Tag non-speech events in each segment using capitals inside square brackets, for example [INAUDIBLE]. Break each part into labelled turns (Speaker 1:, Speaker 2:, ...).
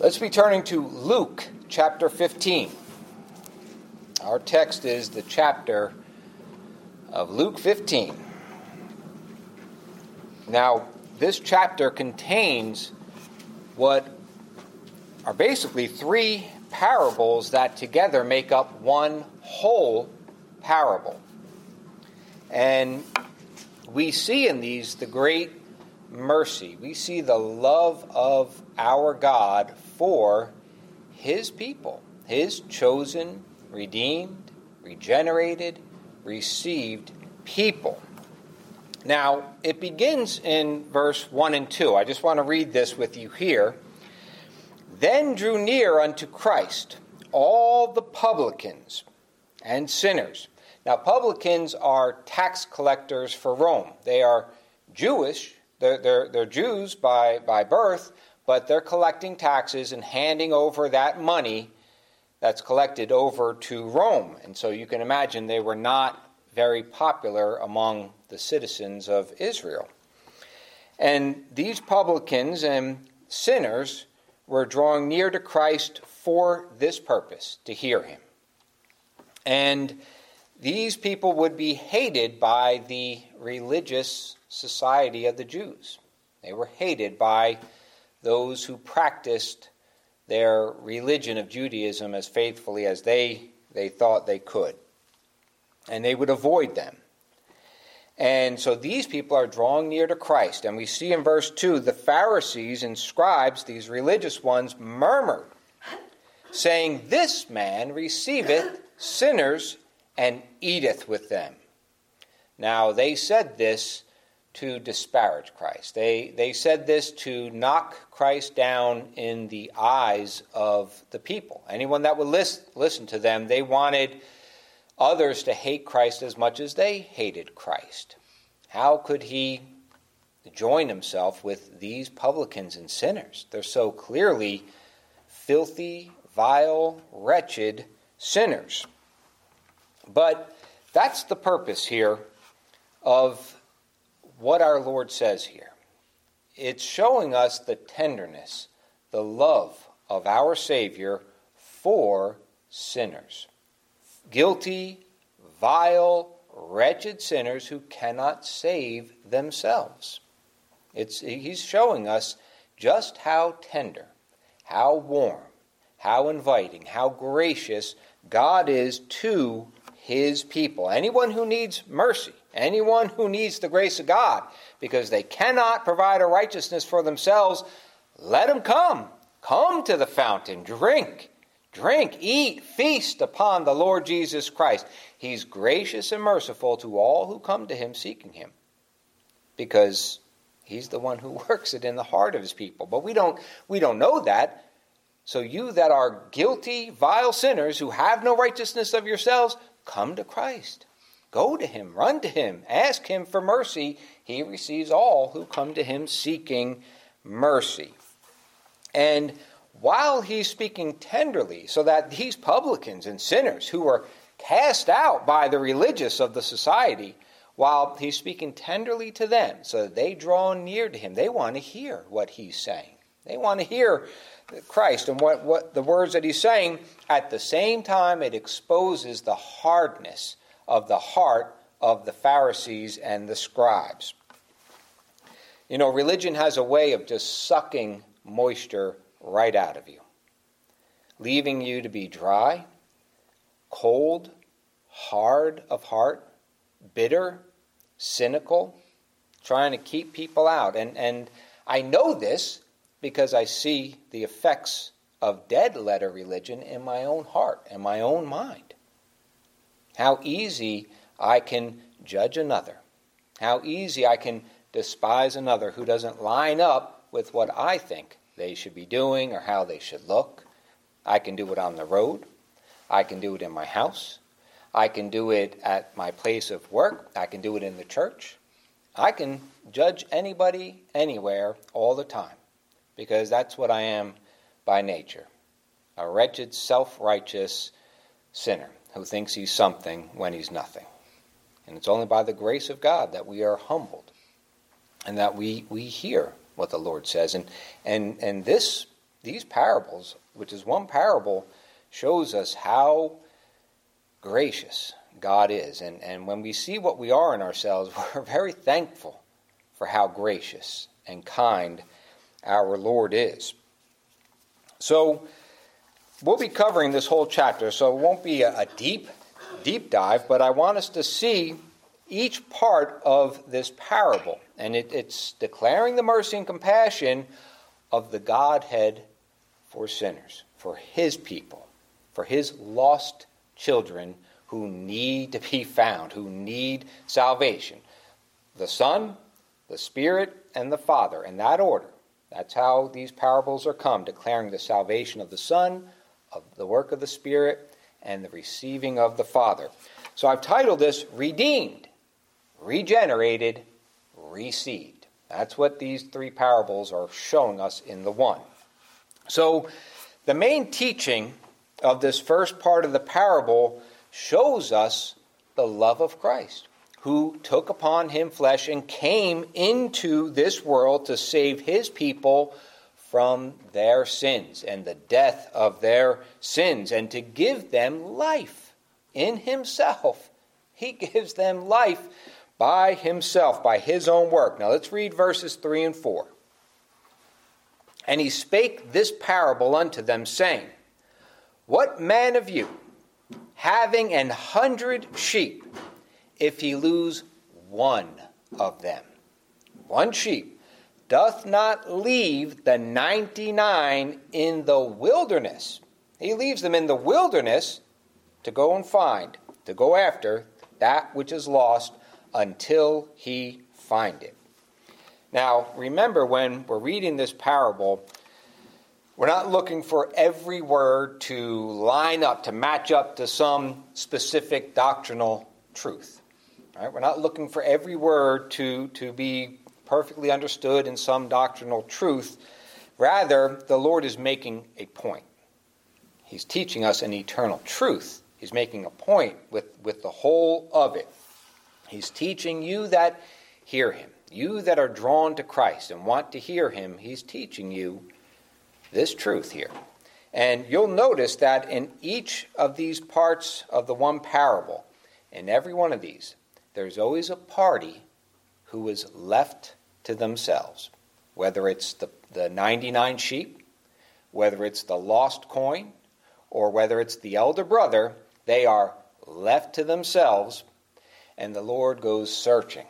Speaker 1: Let's be turning to Luke chapter 15. Our text is the chapter of Luke 15. Now, this chapter contains what are basically three parables that together make up one whole parable. And we see in these the great mercy. We see the love of our God for his people, his chosen, redeemed, regenerated, received people. Now, it begins in verse 1 and 2. I just want to read this with you here. Then drew near unto Christ all the publicans and sinners. Now, publicans are tax collectors for Rome. They are Jewish, they're, they're, they're Jews by, by birth, but they're collecting taxes and handing over that money that's collected over to Rome. And so you can imagine they were not very popular among the citizens of Israel. And these publicans and sinners were drawing near to Christ for this purpose, to hear him. And these people would be hated by the religious society of the Jews. They were hated by those who practiced their religion of Judaism as faithfully as they, they thought they could. And they would avoid them. And so these people are drawing near to Christ. And we see in verse 2 the Pharisees and scribes, these religious ones, murmured, saying, This man receiveth sinners and eateth with them. Now, they said this to disparage Christ. They, they said this to knock Christ down in the eyes of the people. Anyone that would list, listen to them, they wanted others to hate Christ as much as they hated Christ. How could he join himself with these publicans and sinners? They're so clearly filthy, vile, wretched sinners. But that's the purpose here of what our Lord says here. It's showing us the tenderness, the love of our Savior for sinners. Guilty, vile, wretched sinners who cannot save themselves. It's, he's showing us just how tender, how warm, how inviting, how gracious God is to his people. Anyone who needs mercy, anyone who needs the grace of God, because they cannot provide a righteousness for themselves, let them come. Come to the fountain, drink, drink, eat, feast upon the Lord Jesus Christ. He's gracious and merciful to all who come to him seeking him, because he's the one who [LAUGHS] works it in the heart of his people. But we don't, we don't know that. So, you that are guilty, vile sinners who have no righteousness of yourselves, come to Christ. Go to him, run to him, ask him for mercy. He receives all who come to him seeking mercy. And while he's speaking tenderly, so that these publicans and sinners who are cast out by the religious of the society, while he's speaking tenderly to them, so that they draw near to him, they want to hear what he's saying. They want to hear Christ and what, what the words that he's saying. At the same time, it exposes the hardness of the heart of the Pharisees and the scribes. You know, religion has a way of just sucking moisture right out of you, leaving you to be dry, cold, hard of heart, bitter, cynical, trying to keep people out. And, and I know this because I see the effects of dead letter religion in my own heart and my own mind. How easy I can judge another. How easy I can despise another who doesn't line up with what I think they should be doing or how they should look. I can do it on the road. I can do it in my house. I can do it at my place of work. I can do it in the church. I can judge anybody, anywhere, all the time, because that's what I am by nature a wretched, self righteous sinner who thinks he's something when he's nothing. And it's only by the grace of God that we are humbled and that we, we hear what the Lord says. And, and, and this these parables, which is one parable, shows us how gracious God is. And, and when we see what we are in ourselves, [LAUGHS] we're very thankful for how gracious and kind our Lord is. So, we'll be covering this whole chapter, so it won't be a, deep, deep dive, but I want us to see each part of this parable. And it, it's declaring the mercy and compassion of the Godhead for sinners, for his people, for his lost children who need to be found, who need salvation. The Son, the Spirit, and the Father, in that order. That's how these parables are come, declaring the salvation of the Son, of the work of the Spirit, and the receiving of the Father. So I've titled this Redeemed, Regenerated, Received. That's what these three parables are showing us in the one. So the main teaching of this first part of the parable shows us the love of Christ, who took upon him flesh and came into this world to save his people from their sins and the death of their sins and to give them life in himself. He [LAUGHS] gives them life by himself, by his own work. Now let's read verses 3 and 4. And he spake this parable unto them, saying, What man of you, having an hundred sheep, if he lose one of them. One sheep doth not leave the 99 in the wilderness. He leaves them in the wilderness to go and find, to go after that which is lost until he find it. Now, remember when we're reading this parable, we're not looking for every word to line up, to match up to some specific doctrinal truth. Right? We're not looking for every word to, to be perfectly understood in some doctrinal truth. Rather, the Lord is making a point. He's teaching us an eternal truth. He's making a point with, with the whole of it. He's teaching you that hear him. You that are drawn to Christ and want to hear him, he's teaching you this truth here. And you'll notice that in each of these parts of the one parable, in every one of these, there's always a party who is left to themselves. Whether it's the, the 99 sheep, whether it's the lost coin, or whether it's the elder brother, they are left to themselves, and the Lord goes searching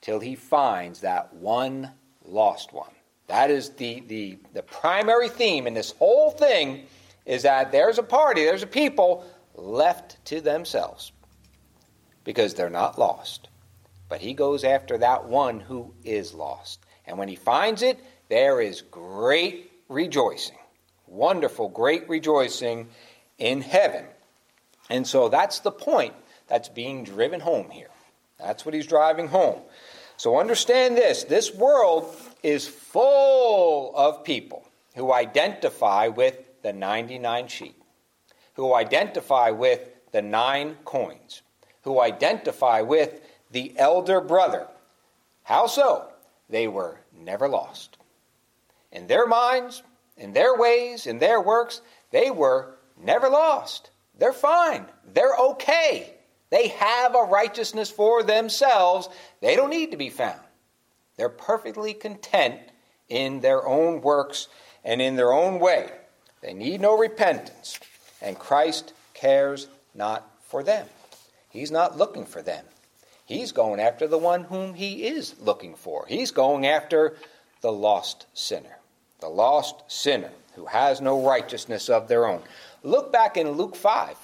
Speaker 1: till he finds that one lost one. That is the, the, the primary theme in this whole thing is that there's a party, there's a people left to themselves because they're not lost. But he goes after that one who is lost. And when he finds it, there is great rejoicing. Wonderful, great rejoicing in heaven. And so that's the point that's being driven home here. That's what he's driving home. So understand this this world is full of people who identify with the 99 sheep, who identify with the nine coins, who identify with the elder brother. How so? They were never lost. In their minds, in their ways, in their works, they were never lost. They're fine. They're okay. They have a righteousness for themselves. They don't need to be found. They're perfectly content in their own works and in their own way. They need no repentance, and Christ cares not for them. He's not looking for them. He's going after the one whom he is looking for. He's going after the lost sinner, the lost sinner who has no righteousness of their own. Look back in Luke 5.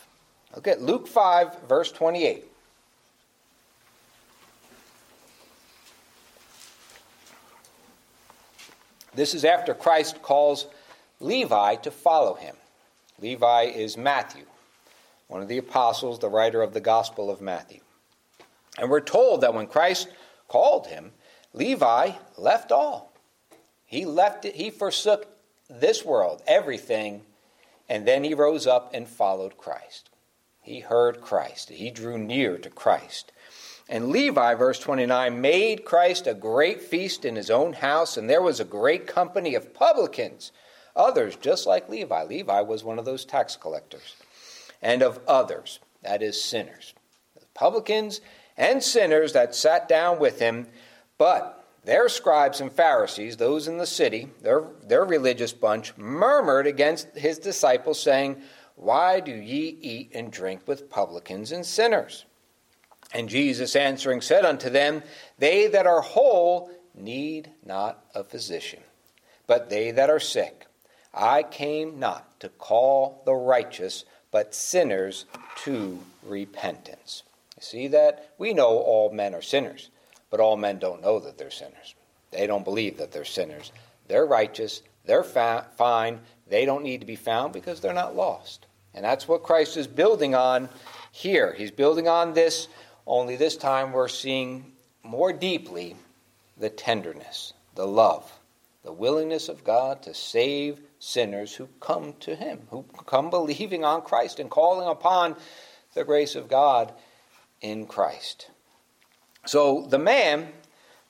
Speaker 1: Look at Luke 5, verse 28. This is after Christ calls Levi to follow him. Levi is Matthew, one of the apostles, the writer of the Gospel of Matthew. And we're told that when Christ called him, Levi left all. He left it, he forsook this world, everything, and then he rose up and followed Christ. He heard Christ. He drew near to Christ. And Levi, verse 29, made Christ a great feast in his own house, and there was a great company of publicans, others, just like Levi. Levi was one of those tax collectors. And of others, that is, sinners. Publicans and sinners that sat down with him, but their scribes and Pharisees, those in the city, their, their religious bunch, murmured against his disciples, saying, Why do ye eat and drink with publicans and sinners? And Jesus answering said unto them, They that are whole need not a physician, but they that are sick. I came not to call the righteous, but sinners to repentance. You see that? We know all men are sinners, but all men don't know that they're sinners. They don't believe that they're sinners. They're righteous, they're fa- fine, they don't need to be found because they're not lost. And that's what Christ is building on here. He's building on this, only this time we're seeing more deeply the tenderness, the love, the willingness of God to save sinners who come to Him, who come believing on Christ and calling upon the grace of God in Christ. So the man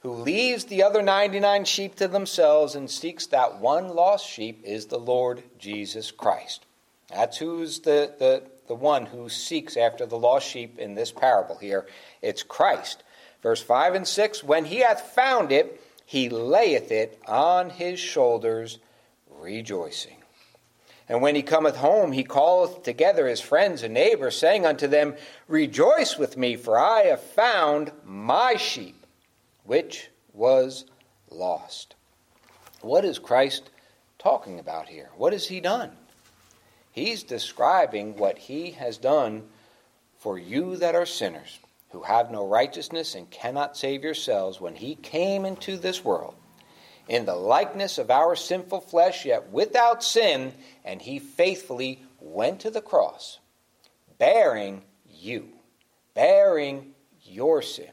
Speaker 1: who leaves the other 99 sheep to themselves and seeks that one lost sheep is the Lord Jesus Christ. That's who's the, the, the one who seeks after the lost sheep in this parable here. It's Christ. Verse 5 and 6 When he hath found it, he layeth it on his shoulders, rejoicing. And when he cometh home, he calleth together his friends and neighbors, saying unto them, Rejoice with me, for I have found my sheep, which was lost. What is Christ talking about here? What has he done? He's describing what he has done for you that are sinners, who have no righteousness and cannot save yourselves, when he came into this world in the likeness of our sinful flesh, yet without sin, and he faithfully went to the cross, bearing you, bearing your sin,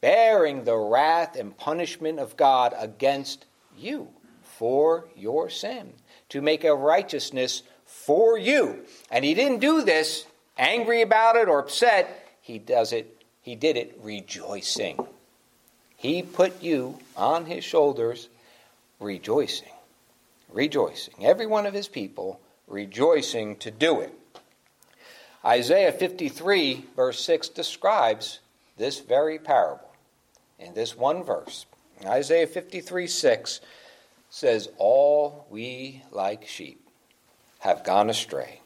Speaker 1: bearing the wrath and punishment of God against you for your sin, to make a righteousness for you. And he didn't do this angry about it or upset. He does it, he did it rejoicing. He put you on his shoulders rejoicing. Rejoicing. Every one of his people rejoicing to do it. Isaiah 53, verse 6, describes this very parable in this one verse. Isaiah 53, 6 says, All we like sheep have gone astray.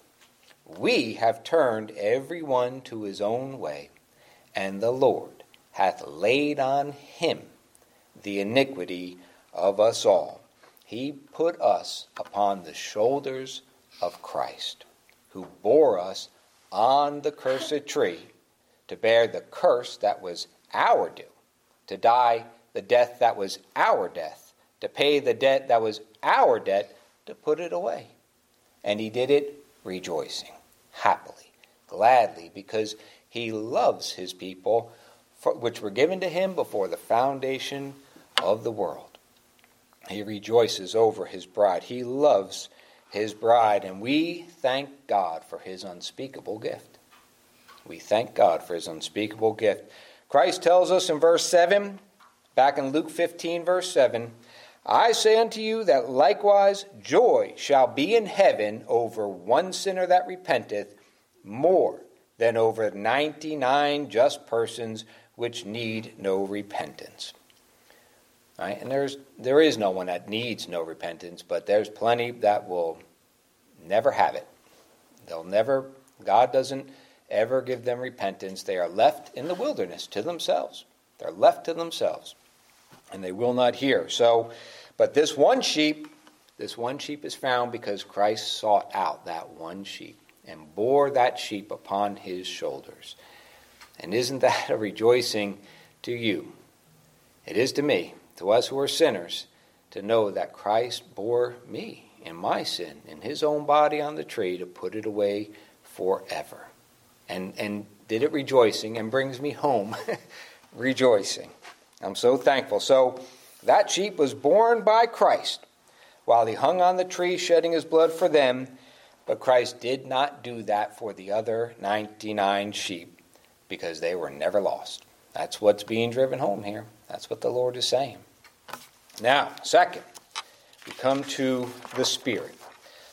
Speaker 1: We have turned every one to his own way, and the Lord hath laid on him the iniquity of us all. He put us upon the shoulders of Christ, who bore us on the cursed tree to bear the curse that was our due, to die the death that was our death, to pay the debt that was our debt, to put it away. And he did it rejoicing, happily, gladly, because he loves his people, for, which were given to him before the foundation of the world. He rejoices over his bride. He loves his bride, and we thank God for his unspeakable gift. We thank God for his unspeakable gift. Christ tells us in verse 7, back in Luke 15, verse 7, I say unto you that likewise joy shall be in heaven over one sinner that repenteth more than over 99 just persons which need no repentance. Right? And there's there is no one that needs no repentance, but there's plenty that will never have it. They'll never God doesn't ever give them repentance. They are left in the wilderness to themselves. They're left to themselves. And they will not hear. So but this one sheep, this one sheep is found because Christ sought out that one sheep and bore that sheep upon his shoulders. And isn't that a rejoicing to you? It is to me to us who are sinners, to know that Christ bore me in my sin in his own body on the tree to put it away forever. And, and did it rejoicing and brings me home [LAUGHS] rejoicing. I'm so thankful. So that sheep was borne by Christ while he hung on the tree shedding his blood for them, but Christ did not do that for the other 99 sheep because they were never lost. That's what's being driven home here. That's what the Lord is saying. Now, second, we come to the Spirit.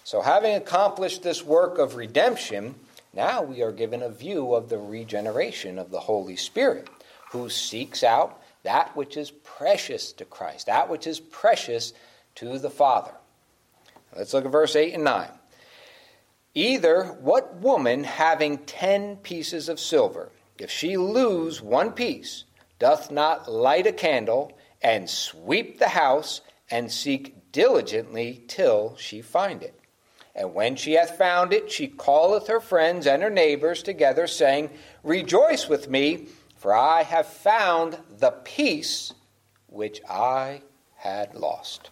Speaker 1: So, having accomplished this work of redemption, now we are given a view of the regeneration of the Holy Spirit, who seeks out that which is precious to Christ, that which is precious to the Father. Let's look at verse 8 and 9. Either what woman having ten pieces of silver, if she lose one piece, doth not light a candle and sweep the house and seek diligently till she find it? And when she hath found it, she calleth her friends and her neighbors together, saying, Rejoice with me, for I have found the piece which I had lost.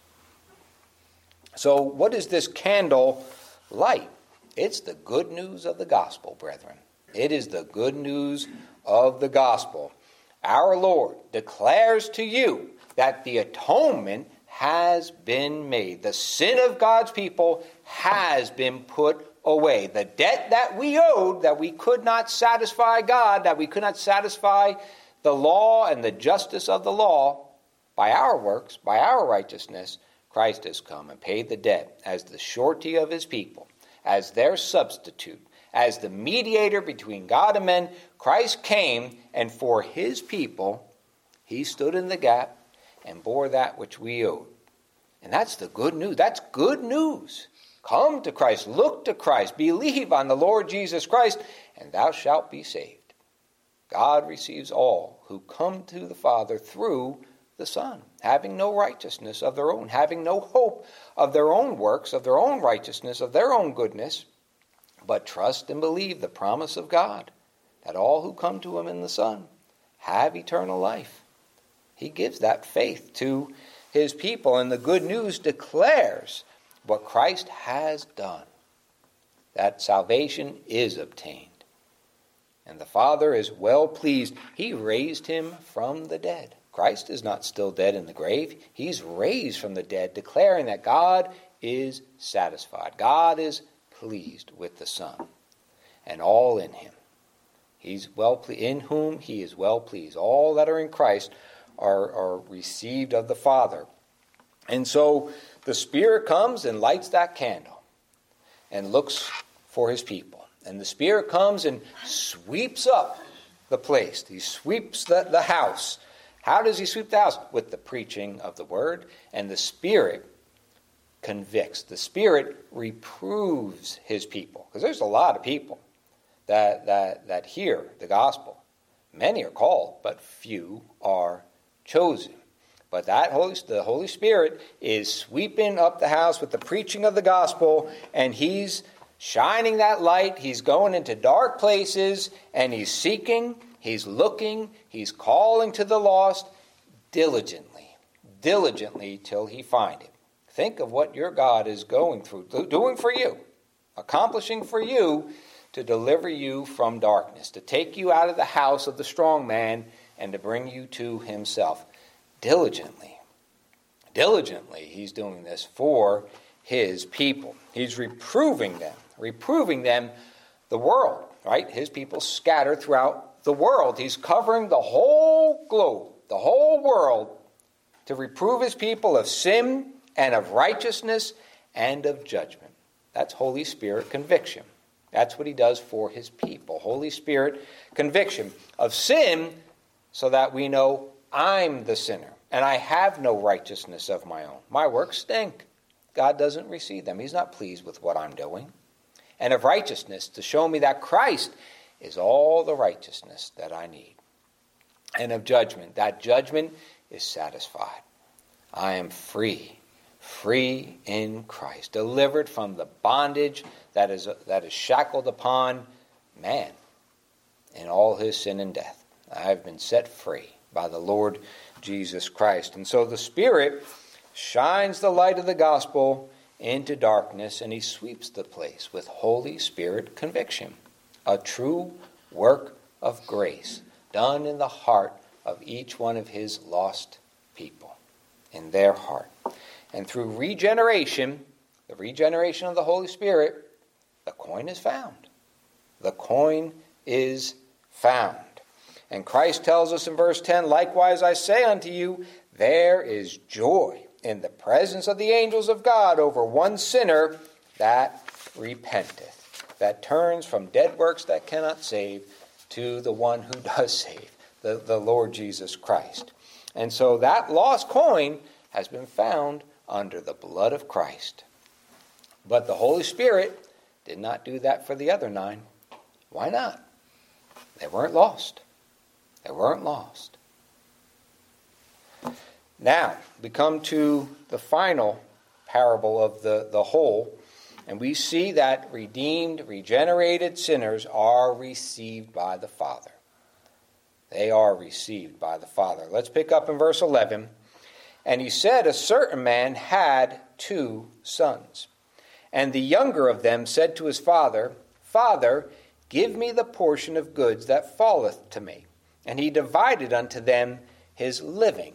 Speaker 1: So, what is this candle light? It's the good news of the gospel, brethren. It is the good news of the gospel. Our Lord declares to you that the atonement has been made. The sin of God's people has been put away. The debt that we owed, that we could not satisfy God, that we could not satisfy the law and the justice of the law by our works, by our righteousness, Christ has come and paid the debt as the surety of his people as their substitute, as the mediator between God and men. Christ came, and for his people, he stood in the gap and bore that which we owed. And that's the good news. That's good news. Come to Christ, look to Christ, believe on the Lord Jesus Christ, and thou shalt be saved. God receives all who come to the Father through the Son, having no righteousness of their own, having no hope of their own works, of their own righteousness, of their own goodness, but trust and believe the promise of God that all who come to Him in the Son have eternal life. He gives that faith to His people, and the good news declares what Christ has done that salvation is obtained. And the Father is well pleased. He raised him from the dead. Christ is not still dead in the grave. He's raised from the dead, declaring that God is satisfied. God is pleased with the Son and all in him. He's well ple- in whom he is well pleased. All that are in Christ are, are received of the Father. And so the Spirit comes and lights that candle and looks for his people. And the Spirit comes and sweeps up the place. He sweeps the, the house how does he sweep the house? With the preaching of the word, and the Spirit convicts. The Spirit reproves his people. Because there's a lot of people that, that, that hear the gospel. Many are called, but few are chosen. But that Holy, the Holy Spirit is sweeping up the house with the preaching of the gospel, and he's shining that light. He's going into dark places, and he's seeking He's looking, he's calling to the lost diligently, diligently till he find it. Think of what your God is going through, doing for you, accomplishing for you to deliver you from darkness, to take you out of the house of the strong man and to bring you to himself. Diligently. Diligently, he's doing this for his people. He's reproving them, reproving them, the world, right? His people scattered throughout the world. He's covering the whole globe, the whole world, to reprove his people of sin and of righteousness and of judgment. That's Holy Spirit conviction. That's what he does for his people. Holy Spirit conviction of sin so that we know I'm the sinner and I have no righteousness of my own. My works stink. God doesn't receive them. He's not pleased with what I'm doing. And of righteousness to show me that Christ is all the righteousness that I need. And of judgment, that judgment is satisfied. I am free, free in Christ, delivered from the bondage that is, that is shackled upon man in all his sin and death. I have been set free by the Lord Jesus Christ. And so the Spirit shines the light of the gospel into darkness and he sweeps the place with Holy Spirit conviction a true work of grace done in the heart of each one of his lost people, in their heart. And through regeneration, the regeneration of the Holy Spirit, the coin is found. The coin is found. And Christ tells us in verse 10 Likewise I say unto you, there is joy in the presence of the angels of God over one sinner that repenteth, that turns from dead works that cannot save to the one who [LAUGHS] does save, the, the Lord Jesus Christ. And so that lost coin has been found under the blood of Christ. But the Holy Spirit did not do that for the other nine. Why not? They weren't lost. They weren't lost. Now, we come to the final parable of the, the whole, and we see that redeemed, regenerated sinners are received by the Father. They are received by the Father. Let's pick up in verse 11. And he said, A certain man had two sons. And the younger of them said to his father, Father, give me the portion of goods that falleth to me. And he divided unto them his living.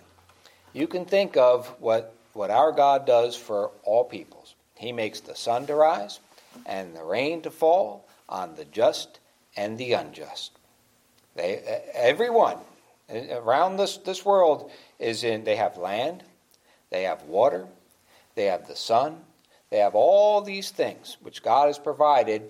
Speaker 1: You can think of what, what our God does for all peoples. He makes the sun to rise and the rain to fall on the just and the unjust. They, everyone around this, this world is in, they have land, they have water, they have the sun, they have all these things which God has provided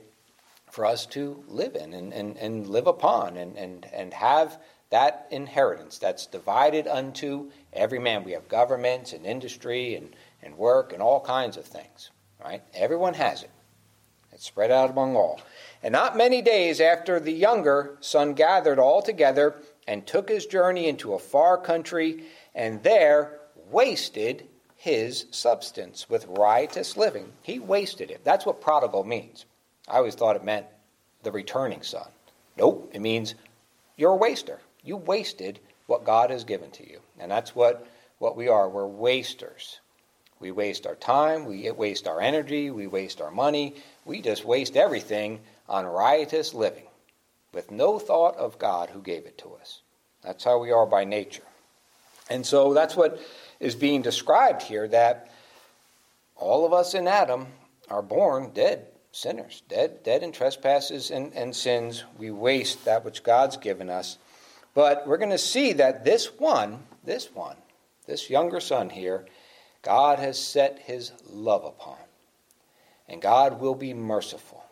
Speaker 1: for us to live in and, and, and live upon and, and, and have that inheritance that's divided unto every man. We have governments and industry and, and work and all kinds of things. Right? Everyone has it. It's spread out among all. And not many days after the younger son gathered all together and took his journey into a far country, and there wasted his substance with riotous living. He wasted it. That's what prodigal means. I always thought it meant the returning son. Nope, it means you're a waster. You wasted what God has given to you. And that's what, what we are. We're wasters. We waste our time, we waste our energy, we waste our money, we just waste everything on riotous living with no thought of God who gave it to us. That's how we are by nature. And so that's what is being described here that all of us in Adam are born dead sinners, dead, dead in trespasses and, and sins. We waste that which God's given us. But we're going to see that this one, this one, this younger son here, God has set his love upon. And God will be merciful.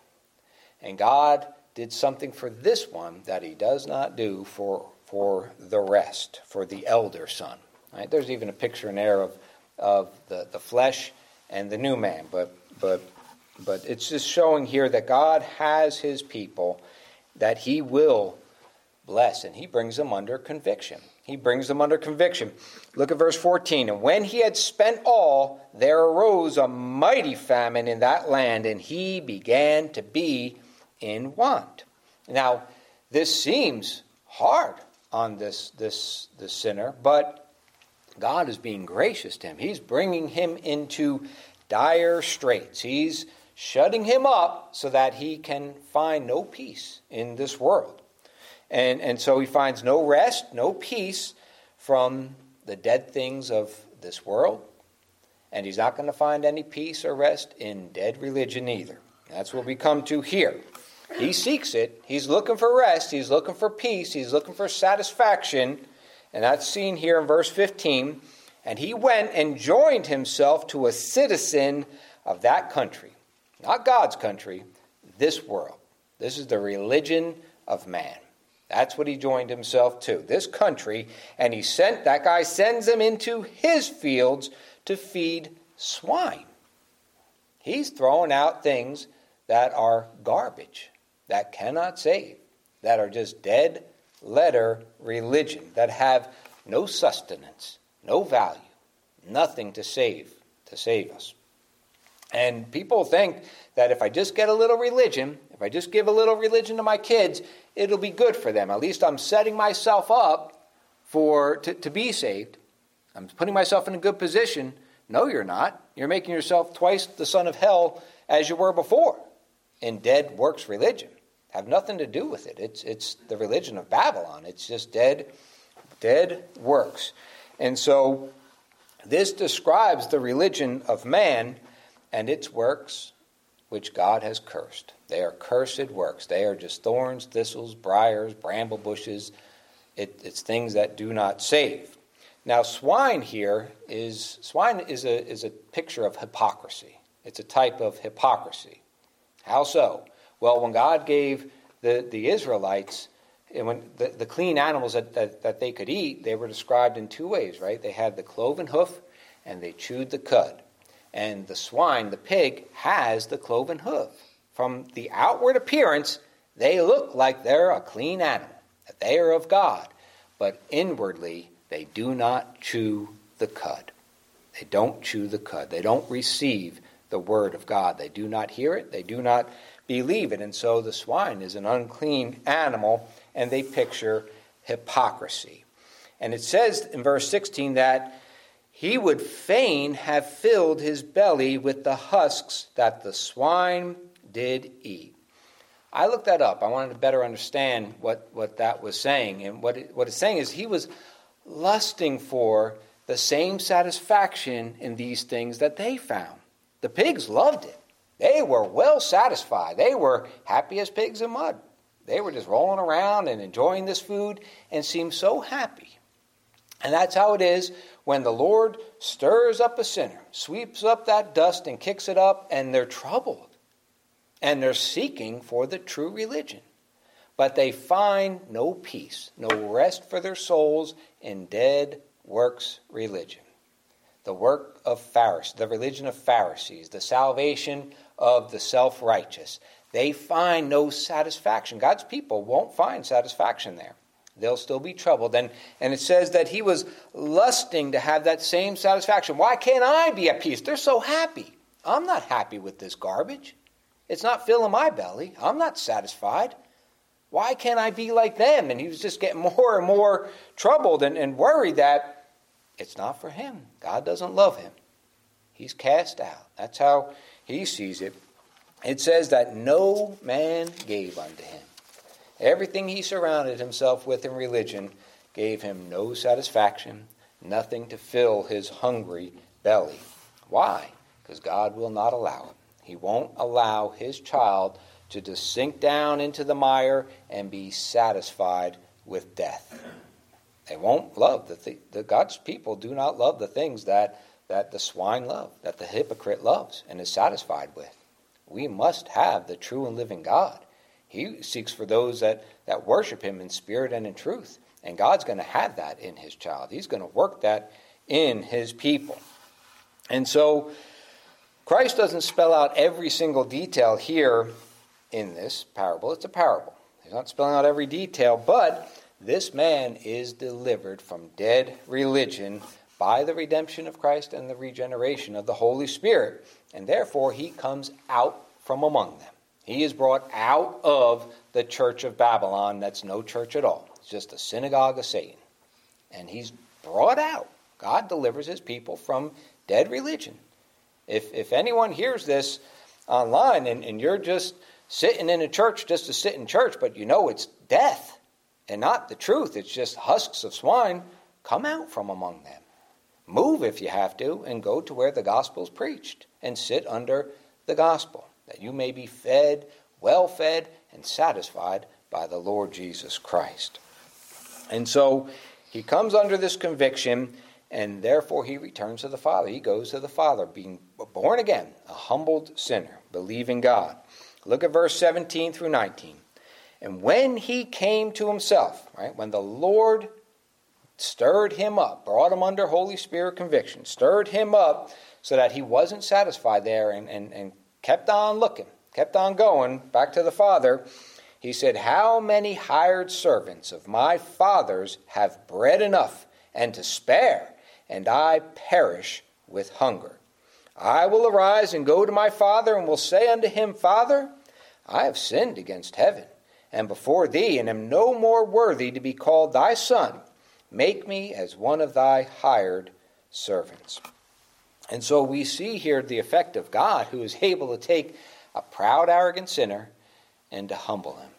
Speaker 1: And God did something for this one that he does not do for, for the rest, for the elder son. Right? There's even a picture in there of, of the, the flesh and the new man, but, but, but it's just showing here that God has his people, that he will bless, and he brings them under conviction. He brings them under conviction. Look at verse 14. And when he had spent all, there arose a mighty famine in that land, and he began to be in want. Now, this seems hard on this, this, this sinner, but God is being gracious to him. He's bringing him into dire straits. He's shutting him up so that he can find no peace in this world. And, and so he finds no rest, no peace from the dead things of this world. And he's not going to find any peace or rest in dead religion either. That's what we come to here. He seeks it. He's looking for rest. He's looking for peace. He's looking for satisfaction. And that's seen here in verse 15. And he went and joined himself to a citizen of that country. Not God's country, this world. This is the religion of man. That's what he joined himself to, this country. And he sent, that guy sends him into his fields to feed swine. He's throwing out things that are garbage, that cannot save, that are just dead letter religion, that have no sustenance, no value, nothing to save, to save us. And people think that if I just get a little religion, if I just give a little religion to my kids, it'll be good for them. At least I'm setting myself up for to, to be saved. I'm putting myself in a good position. No, you're not. You're making yourself twice the son of hell as you were before in dead works religion. Have nothing to do with it. It's it's the religion of Babylon. It's just dead, dead works. And so this describes the religion of man and its works which God has cursed. They are cursed works. They are just thorns, thistles, briars, bramble bushes. It, it's things that do not save. Now, swine here is swine is a, is a picture of hypocrisy. It's a type of hypocrisy. How so? Well, when God gave the, the Israelites and when the, the clean animals that, that, that they could eat, they were described in two ways, right? They had the cloven hoof and they chewed the cud. And the swine, the pig, has the cloven hoof. From the outward appearance, they look like they're a clean animal, that they are of God. But inwardly, they do not chew the cud. They don't chew the cud. They don't receive the word of God. They do not hear it. They do not believe it. And so the swine is an unclean animal, and they picture hypocrisy. And it says in verse 16 that he would fain have filled his belly with the husks that the swine did eat. I looked that up. I wanted to better understand what, what that was saying. And what, it, what it's saying is he was lusting for the same satisfaction in these things that they found. The pigs loved it. They were well satisfied. They were happy as pigs in mud. They were just rolling around and enjoying this food and seemed so happy. And that's how it is when the Lord stirs up a sinner, sweeps up that dust and kicks it up, and they're troubled. And they're seeking for the true religion. But they find no peace, no rest for their souls in dead works religion. The work of Pharisees, the religion of Pharisees, the salvation of the self righteous. They find no satisfaction. God's people won't find satisfaction there. They'll still be troubled. And, and it says that he was lusting to have that same satisfaction. Why can't I be at peace? They're so happy. I'm not happy with this garbage. It's not filling my belly. I'm not satisfied. Why can't I be like them? And he was just getting [LAUGHS] more and more troubled and, and worried that it's not for him. God doesn't love him. He's cast out. That's how he sees it. It says that no man gave unto him. Everything he surrounded himself with in religion gave him no satisfaction, nothing to fill his hungry belly. Why? Because God will not allow it. He won't allow his child to just sink down into the mire and be satisfied with death. They won't love the, th- the God's people do not love the things that that the swine love, that the hypocrite loves and is satisfied with. We must have the true and living God. He seeks for those that, that worship him in spirit and in truth. And God's going to have that in his child. He's going to work that in his people. And so Christ doesn't spell out every single detail here in this parable. It's a parable. He's not spelling out every detail, but this man is delivered from dead religion by the redemption of Christ and the regeneration of the Holy Spirit. And therefore, he comes out from among them. He is brought out of the church of Babylon. That's no church at all, it's just a synagogue of Satan. And he's brought out. God delivers his people from dead religion. If, if anyone hears this online and, and you're just sitting in a church just to sit in church, but you know it's death and not the truth, it's just husks of swine, come out from among them. Move if you have to and go to where the gospel is preached and sit under the gospel, that you may be fed, well fed, and satisfied by the Lord Jesus Christ. And so he comes under this conviction, and therefore he returns to the Father. He goes to the Father, being born again, a humbled sinner, believing God. Look at verse 17 through 19. And when he came to himself, right, when the Lord stirred him up, brought him under Holy Spirit conviction, stirred him up so that he wasn't satisfied there and, and, and kept on looking, kept on going back to the Father. He said, How many hired servants of my father's have bread enough and to spare, and I perish with hunger? I will arise and go to my father, and will say unto him, Father, I have sinned against heaven and before thee, and am no more worthy to be called thy son. Make me as one of thy hired servants. And so we see here the effect of God who is able to take a proud, arrogant sinner and to humble him,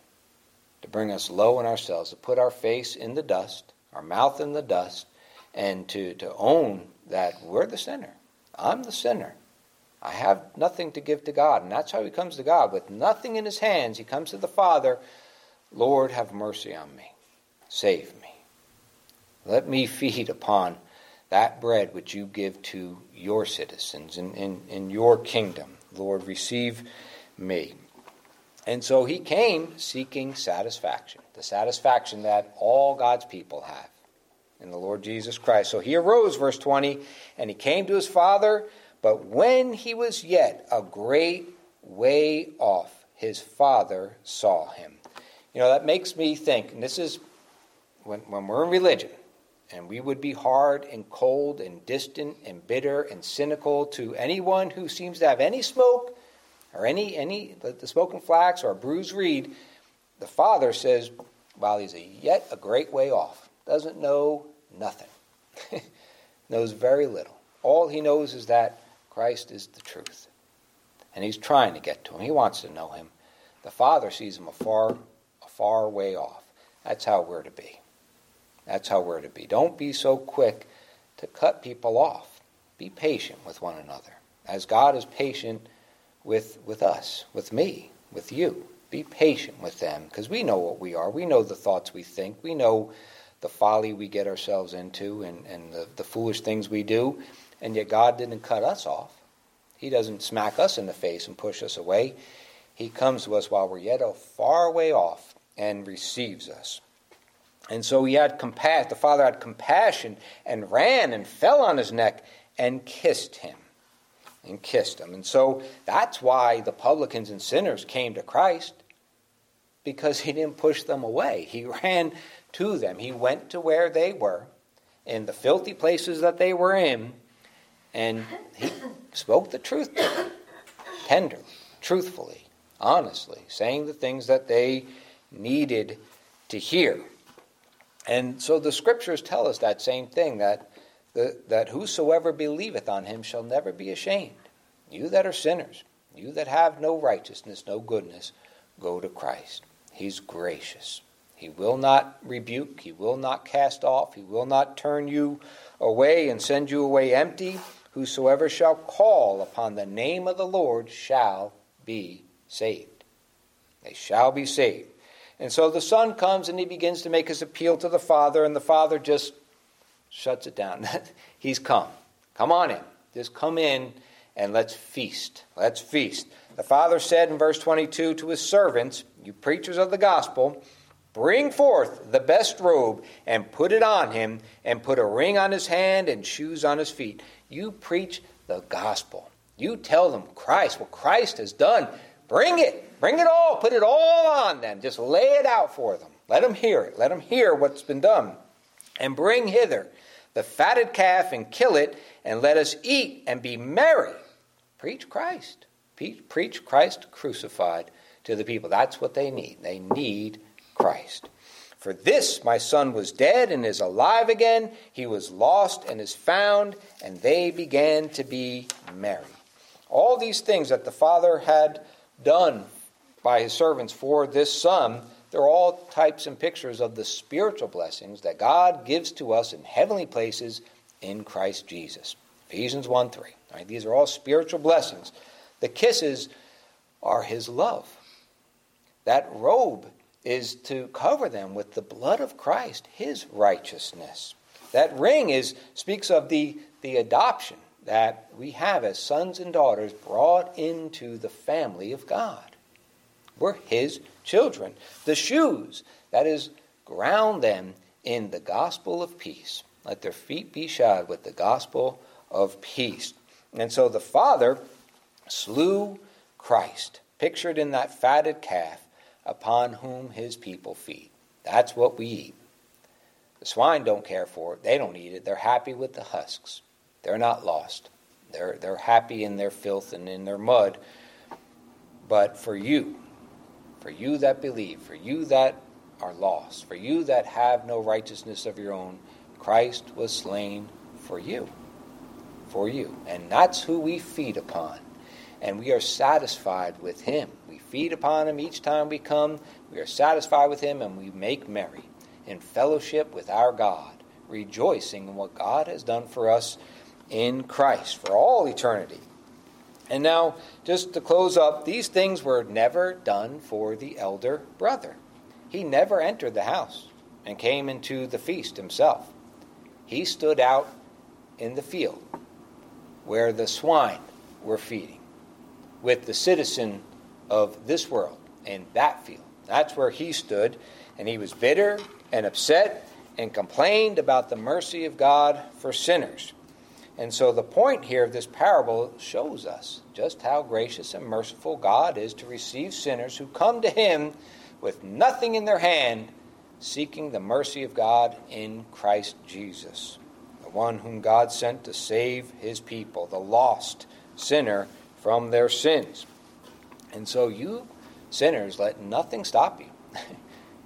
Speaker 1: to bring us low in ourselves, to put our face in the dust, our mouth in the dust, and to, to own that we're the sinner. I'm the sinner. I have nothing to give to God. And that's how he comes to God. With nothing in his hands, he comes to the Father Lord, have mercy on me. Save me. Let me feed upon that bread which you give to your citizens in, in, in your kingdom. Lord, receive me. And so he came seeking satisfaction, the satisfaction that all God's people have in the Lord Jesus Christ. So he arose, verse 20, and he came to his father, but when he was yet a great way off, his father saw him. You know, that makes me think, and this is when, when we're in religion, and we would be hard and cold and distant and bitter and cynical to anyone who seems to have any smoke or any, any the, smoking flax or a bruised reed. The Father says, while he's a, yet a great way off, doesn't know nothing, [LAUGHS] knows very little. All he knows is that Christ is the truth. And he's trying to get to him. He wants to know him. The Father sees him afar, far way off. That's how we're to be. That's how we're to be. Don't be so quick to cut people off. Be patient with one another. As God is patient with, with us, with me, with you. Be patient with them because we know what we are. We know the thoughts we think. We know the folly we get ourselves into and, and the, the foolish things we do. And yet God didn't cut us off. He doesn't smack us in the face and push us away. He comes to us while we're yet a far way off and receives us. And so he had compassion, the father had compassion and ran and fell on his neck and kissed him. And kissed him. And so that's why the publicans and sinners came to Christ, because he didn't push them away. He [LAUGHS] ran to them. He went to where they were, in the filthy places that they were in, and he [COUGHS] spoke the truth to them, tenderly, truthfully, honestly, saying the things that they needed to hear. And so the scriptures tell us that same thing that, the, that whosoever believeth on him shall never be ashamed. You that are sinners, you that have no righteousness, no goodness, go to Christ. He's gracious. He will not rebuke, he will not cast off, he will not turn you away and send you away empty. Whosoever shall call upon the name of the Lord shall be saved. They shall be saved. And so the son comes and he begins to make his appeal to the father, and the father just shuts it down. [LAUGHS] He's come. Come on in. Just come in and let's feast. Let's feast. The father said in verse 22 to his servants, You preachers of the gospel, bring forth the best robe and put it on him, and put a ring on his hand and shoes on his feet. You preach the gospel. You tell them Christ, what Christ has done. Bring it. Bring it all. Put it all on them. Just lay it out for them. Let them hear it. Let them hear what's been done. And bring hither the fatted calf and kill it, and let us eat and be merry. Preach Christ. Preach Christ crucified to the people. That's what they need. They need Christ. For this my son was dead and is alive again. He was lost and is found, and they began to be merry. All these things that the Father had done by his servants for this son, they're all types and pictures of the spiritual blessings that God gives to us in heavenly places in Christ Jesus. Ephesians 1 3. Right? These are all spiritual blessings. The kisses are his love. That robe is to cover them with the blood of Christ, his righteousness. That ring is speaks of the, the adoption that we have as sons and daughters brought into the family of God. We're His children. The shoes, that is, ground them in the gospel of peace. Let their feet be shod with the gospel of peace. And so the Father slew Christ, pictured in that fatted calf upon whom his people feed. That's what we eat. The swine don't care for it. They don't eat it. They're happy with the husks. They're not lost. They're, they're happy in their filth and in their mud. But for you, for you that believe, for you that are lost, for you that have no righteousness of your own, Christ was slain for you. For you. And that's who we feed upon. And we are satisfied with him. We feed upon him each time we come. We are satisfied with him and we make merry in fellowship with our God, rejoicing in what God has done for us in Christ for all eternity. And now, just to close up, these things were never done for the elder brother. He never entered the house and came into the feast himself. He stood out in the field where the swine were feeding with the citizen of this world in that field. That's where he stood, and he was bitter and upset and complained about the mercy of God for sinners. And so the point here of this parable shows us just how gracious and merciful God is to receive sinners who come to him with nothing in their hand, seeking the mercy of God in Christ Jesus, the one whom God sent to save his people, the lost sinner, from their sins. And so you sinners, let nothing stop you. [LAUGHS]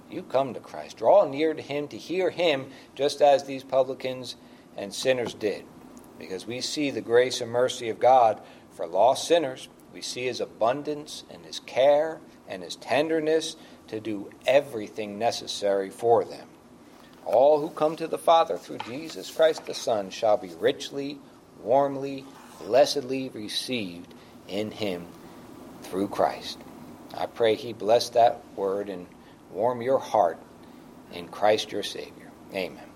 Speaker 1: you come to Christ. Draw near to him to hear him, just as these publicans and sinners did. Because we see the grace and mercy of God for lost sinners. We see his abundance and his care and his tenderness to do everything necessary for them. All who come to the Father through Jesus Christ the Son shall be richly, warmly, blessedly received in him through Christ. I pray He bless that word and warm your heart in Christ your Savior. Amen.